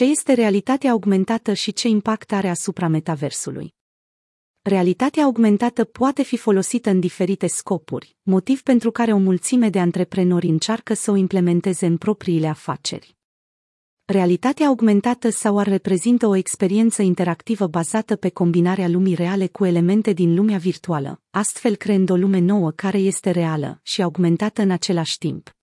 Ce este realitatea augmentată și ce impact are asupra metaversului? Realitatea augmentată poate fi folosită în diferite scopuri, motiv pentru care o mulțime de antreprenori încearcă să o implementeze în propriile afaceri. Realitatea augmentată sau ar reprezintă o experiență interactivă bazată pe combinarea lumii reale cu elemente din lumea virtuală, astfel creând o lume nouă care este reală și augmentată în același timp.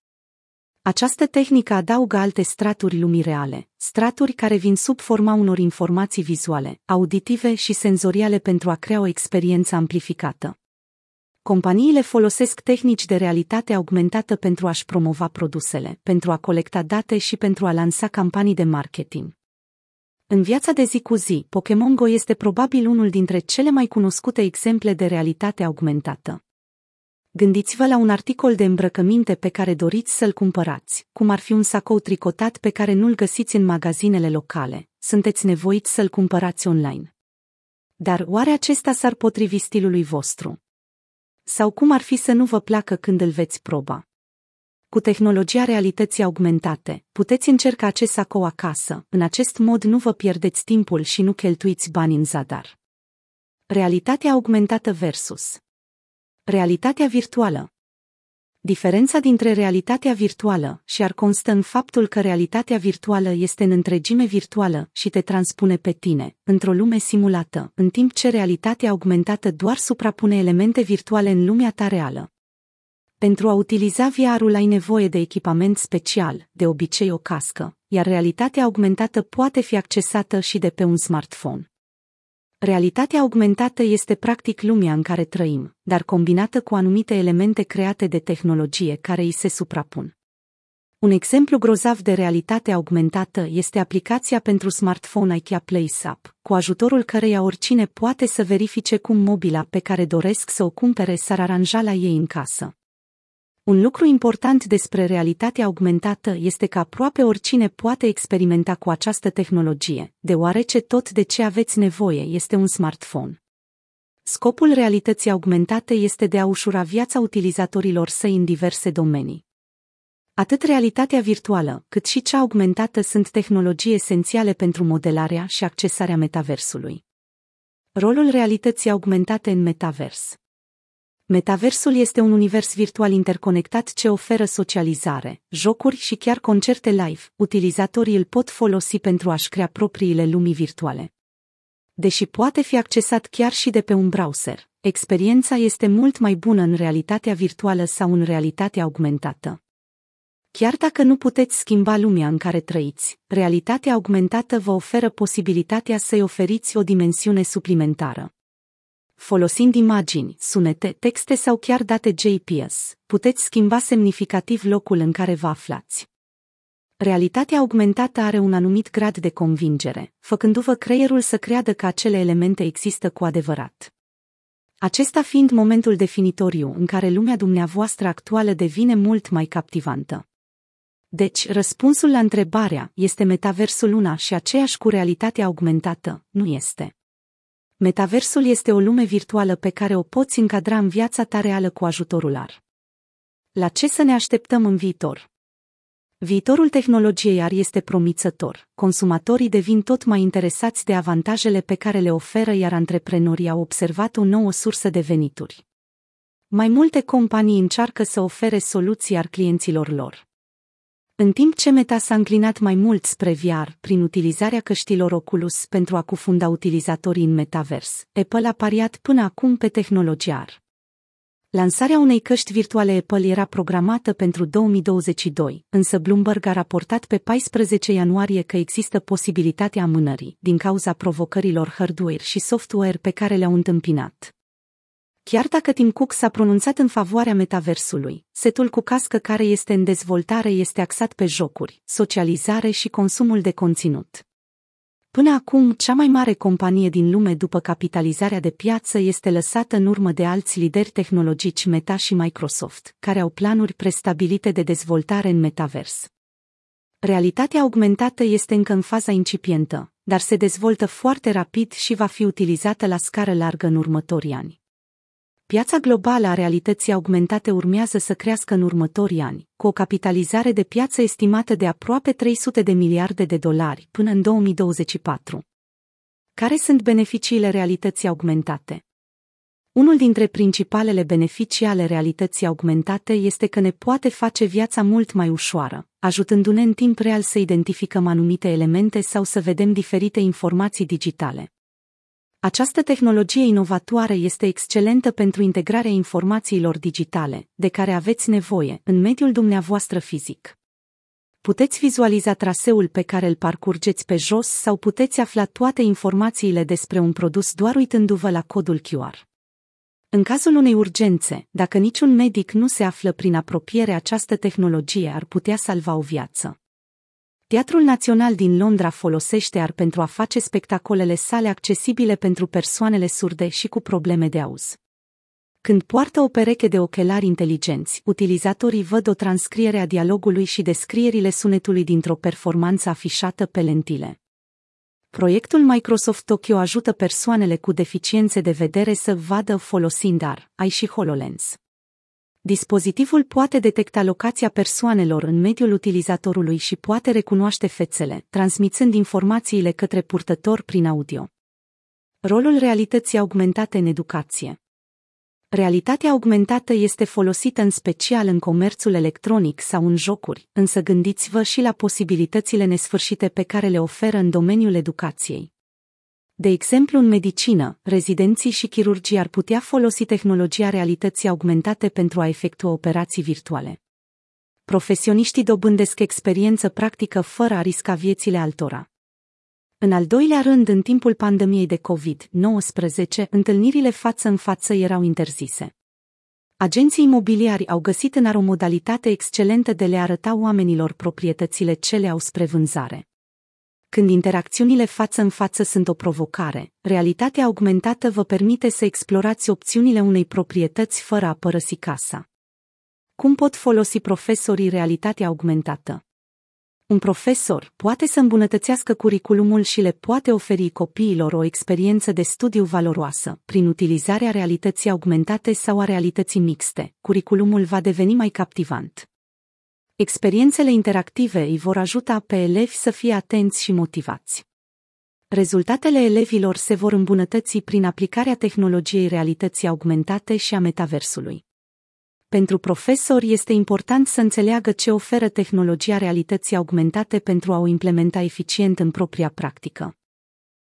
Această tehnică adaugă alte straturi lumii reale, straturi care vin sub forma unor informații vizuale, auditive și senzoriale pentru a crea o experiență amplificată. Companiile folosesc tehnici de realitate augmentată pentru a-și promova produsele, pentru a colecta date și pentru a lansa campanii de marketing. În viața de zi cu zi, Pokémon Go este probabil unul dintre cele mai cunoscute exemple de realitate augmentată. Gândiți-vă la un articol de îmbrăcăminte pe care doriți să-l cumpărați, cum ar fi un sacou tricotat pe care nu-l găsiți în magazinele locale. Sunteți nevoiți să-l cumpărați online. Dar oare acesta s-ar potrivi stilului vostru? Sau cum ar fi să nu vă placă când îl veți proba? Cu tehnologia realității augmentate, puteți încerca acest sacou acasă, în acest mod nu vă pierdeți timpul și nu cheltuiți bani în zadar. Realitatea augmentată versus Realitatea virtuală Diferența dintre realitatea virtuală și ar constă în faptul că realitatea virtuală este în întregime virtuală și te transpune pe tine, într-o lume simulată, în timp ce realitatea augmentată doar suprapune elemente virtuale în lumea ta reală. Pentru a utiliza VR-ul ai nevoie de echipament special, de obicei o cască, iar realitatea augmentată poate fi accesată și de pe un smartphone. Realitatea augmentată este practic lumea în care trăim, dar combinată cu anumite elemente create de tehnologie care îi se suprapun. Un exemplu grozav de realitate augmentată este aplicația pentru smartphone IKEA Place App, cu ajutorul căreia oricine poate să verifice cum mobila pe care doresc să o cumpere s-ar aranja la ei în casă. Un lucru important despre realitatea augmentată este că aproape oricine poate experimenta cu această tehnologie, deoarece tot de ce aveți nevoie este un smartphone. Scopul realității augmentate este de a ușura viața utilizatorilor săi în diverse domenii. Atât realitatea virtuală, cât și cea augmentată sunt tehnologii esențiale pentru modelarea și accesarea metaversului. Rolul realității augmentate în metavers Metaversul este un univers virtual interconectat ce oferă socializare, jocuri și chiar concerte live. Utilizatorii îl pot folosi pentru a-și crea propriile lumii virtuale. Deși poate fi accesat chiar și de pe un browser, experiența este mult mai bună în realitatea virtuală sau în realitatea augmentată. Chiar dacă nu puteți schimba lumea în care trăiți, realitatea augmentată vă oferă posibilitatea să-i oferiți o dimensiune suplimentară. Folosind imagini, sunete, texte sau chiar date GPS, puteți schimba semnificativ locul în care vă aflați. Realitatea augmentată are un anumit grad de convingere, făcându-vă creierul să creadă că acele elemente există cu adevărat. Acesta fiind momentul definitoriu în care lumea dumneavoastră actuală devine mult mai captivantă. Deci, răspunsul la întrebarea, este metaversul una și aceeași cu realitatea augmentată, nu este. Metaversul este o lume virtuală pe care o poți încadra în viața ta reală cu ajutorul ar. La ce să ne așteptăm în viitor? Viitorul tehnologiei ar este promițător. Consumatorii devin tot mai interesați de avantajele pe care le oferă, iar antreprenorii au observat o nouă sursă de venituri. Mai multe companii încearcă să ofere soluții ar clienților lor. În timp ce Meta s-a înclinat mai mult spre VR prin utilizarea căștilor Oculus pentru a cufunda utilizatorii în metavers, Apple a pariat până acum pe tehnologia AR. Lansarea unei căști virtuale Apple era programată pentru 2022, însă Bloomberg a raportat pe 14 ianuarie că există posibilitatea amânării, din cauza provocărilor hardware și software pe care le-au întâmpinat. Chiar dacă Tim Cook s-a pronunțat în favoarea metaversului, setul cu cască care este în dezvoltare este axat pe jocuri, socializare și consumul de conținut. Până acum, cea mai mare companie din lume după capitalizarea de piață este lăsată în urmă de alți lideri tehnologici Meta și Microsoft, care au planuri prestabilite de dezvoltare în metavers. Realitatea augmentată este încă în faza incipientă, dar se dezvoltă foarte rapid și va fi utilizată la scară largă în următorii ani. Piața globală a realității augmentate urmează să crească în următorii ani, cu o capitalizare de piață estimată de aproape 300 de miliarde de dolari până în 2024. Care sunt beneficiile realității augmentate? Unul dintre principalele beneficii ale realității augmentate este că ne poate face viața mult mai ușoară, ajutându-ne în timp real să identificăm anumite elemente sau să vedem diferite informații digitale. Această tehnologie inovatoare este excelentă pentru integrarea informațiilor digitale, de care aveți nevoie, în mediul dumneavoastră fizic. Puteți vizualiza traseul pe care îl parcurgeți pe jos sau puteți afla toate informațiile despre un produs doar uitându-vă la codul QR. În cazul unei urgențe, dacă niciun medic nu se află prin apropiere, această tehnologie ar putea salva o viață. Teatrul Național din Londra folosește AR pentru a face spectacolele sale accesibile pentru persoanele surde și cu probleme de auz. Când poartă o pereche de ochelari inteligenți, utilizatorii văd o transcriere a dialogului și descrierile sunetului dintr-o performanță afișată pe lentile. Proiectul Microsoft Tokyo ajută persoanele cu deficiențe de vedere să vadă folosind AR, ai și HoloLens. Dispozitivul poate detecta locația persoanelor în mediul utilizatorului și poate recunoaște fețele, transmițând informațiile către purtător prin audio. Rolul realității augmentate în educație Realitatea augmentată este folosită în special în comerțul electronic sau în jocuri, însă gândiți-vă și la posibilitățile nesfârșite pe care le oferă în domeniul educației. De exemplu, în medicină, rezidenții și chirurgii ar putea folosi tehnologia realității augmentate pentru a efectua operații virtuale. Profesioniștii dobândesc experiență practică fără a risca viețile altora. În al doilea rând, în timpul pandemiei de COVID-19, întâlnirile față în față erau interzise. Agenții imobiliari au găsit în o modalitate excelentă de le arăta oamenilor proprietățile ce le au spre vânzare. Când interacțiunile față în față sunt o provocare, realitatea augmentată vă permite să explorați opțiunile unei proprietăți fără a părăsi casa. Cum pot folosi profesorii realitatea augmentată? Un profesor poate să îmbunătățească curiculumul și le poate oferi copiilor o experiență de studiu valoroasă. Prin utilizarea realității augmentate sau a realității mixte, curiculumul va deveni mai captivant. Experiențele interactive îi vor ajuta pe elevi să fie atenți și motivați. Rezultatele elevilor se vor îmbunătăți prin aplicarea tehnologiei realității augmentate și a metaversului. Pentru profesori este important să înțeleagă ce oferă tehnologia realității augmentate pentru a o implementa eficient în propria practică.